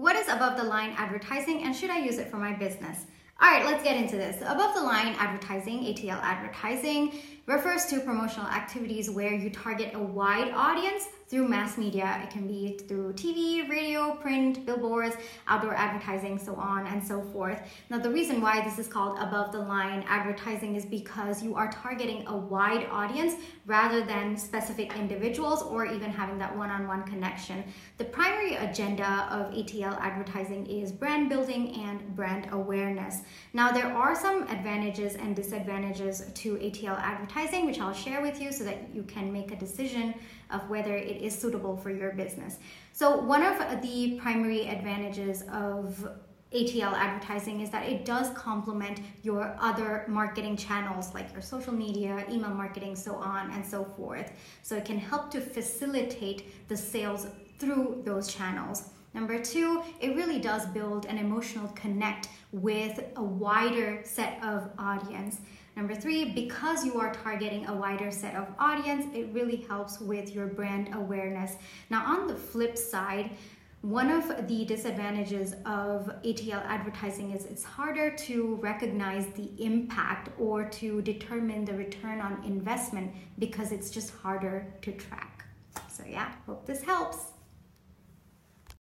What is above the line advertising and should I use it for my business? All right, let's get into this. Above the line advertising, ATL advertising, refers to promotional activities where you target a wide audience through mass media. It can be through TV, radio, print, billboards, outdoor advertising, so on and so forth. Now, the reason why this is called above the line advertising is because you are targeting a wide audience rather than specific individuals or even having that one on one connection. The primary agenda of ATL advertising is brand building and brand awareness. Now, there are some advantages and disadvantages to ATL advertising, which I'll share with you so that you can make a decision of whether it is suitable for your business. So, one of the primary advantages of ATL advertising is that it does complement your other marketing channels like your social media, email marketing, so on and so forth. So it can help to facilitate the sales through those channels. Number two, it really does build an emotional connect with a wider set of audience. Number three, because you are targeting a wider set of audience, it really helps with your brand awareness. Now, on the flip side, one of the disadvantages of ATL advertising is it's harder to recognize the impact or to determine the return on investment because it's just harder to track. So, yeah, hope this helps.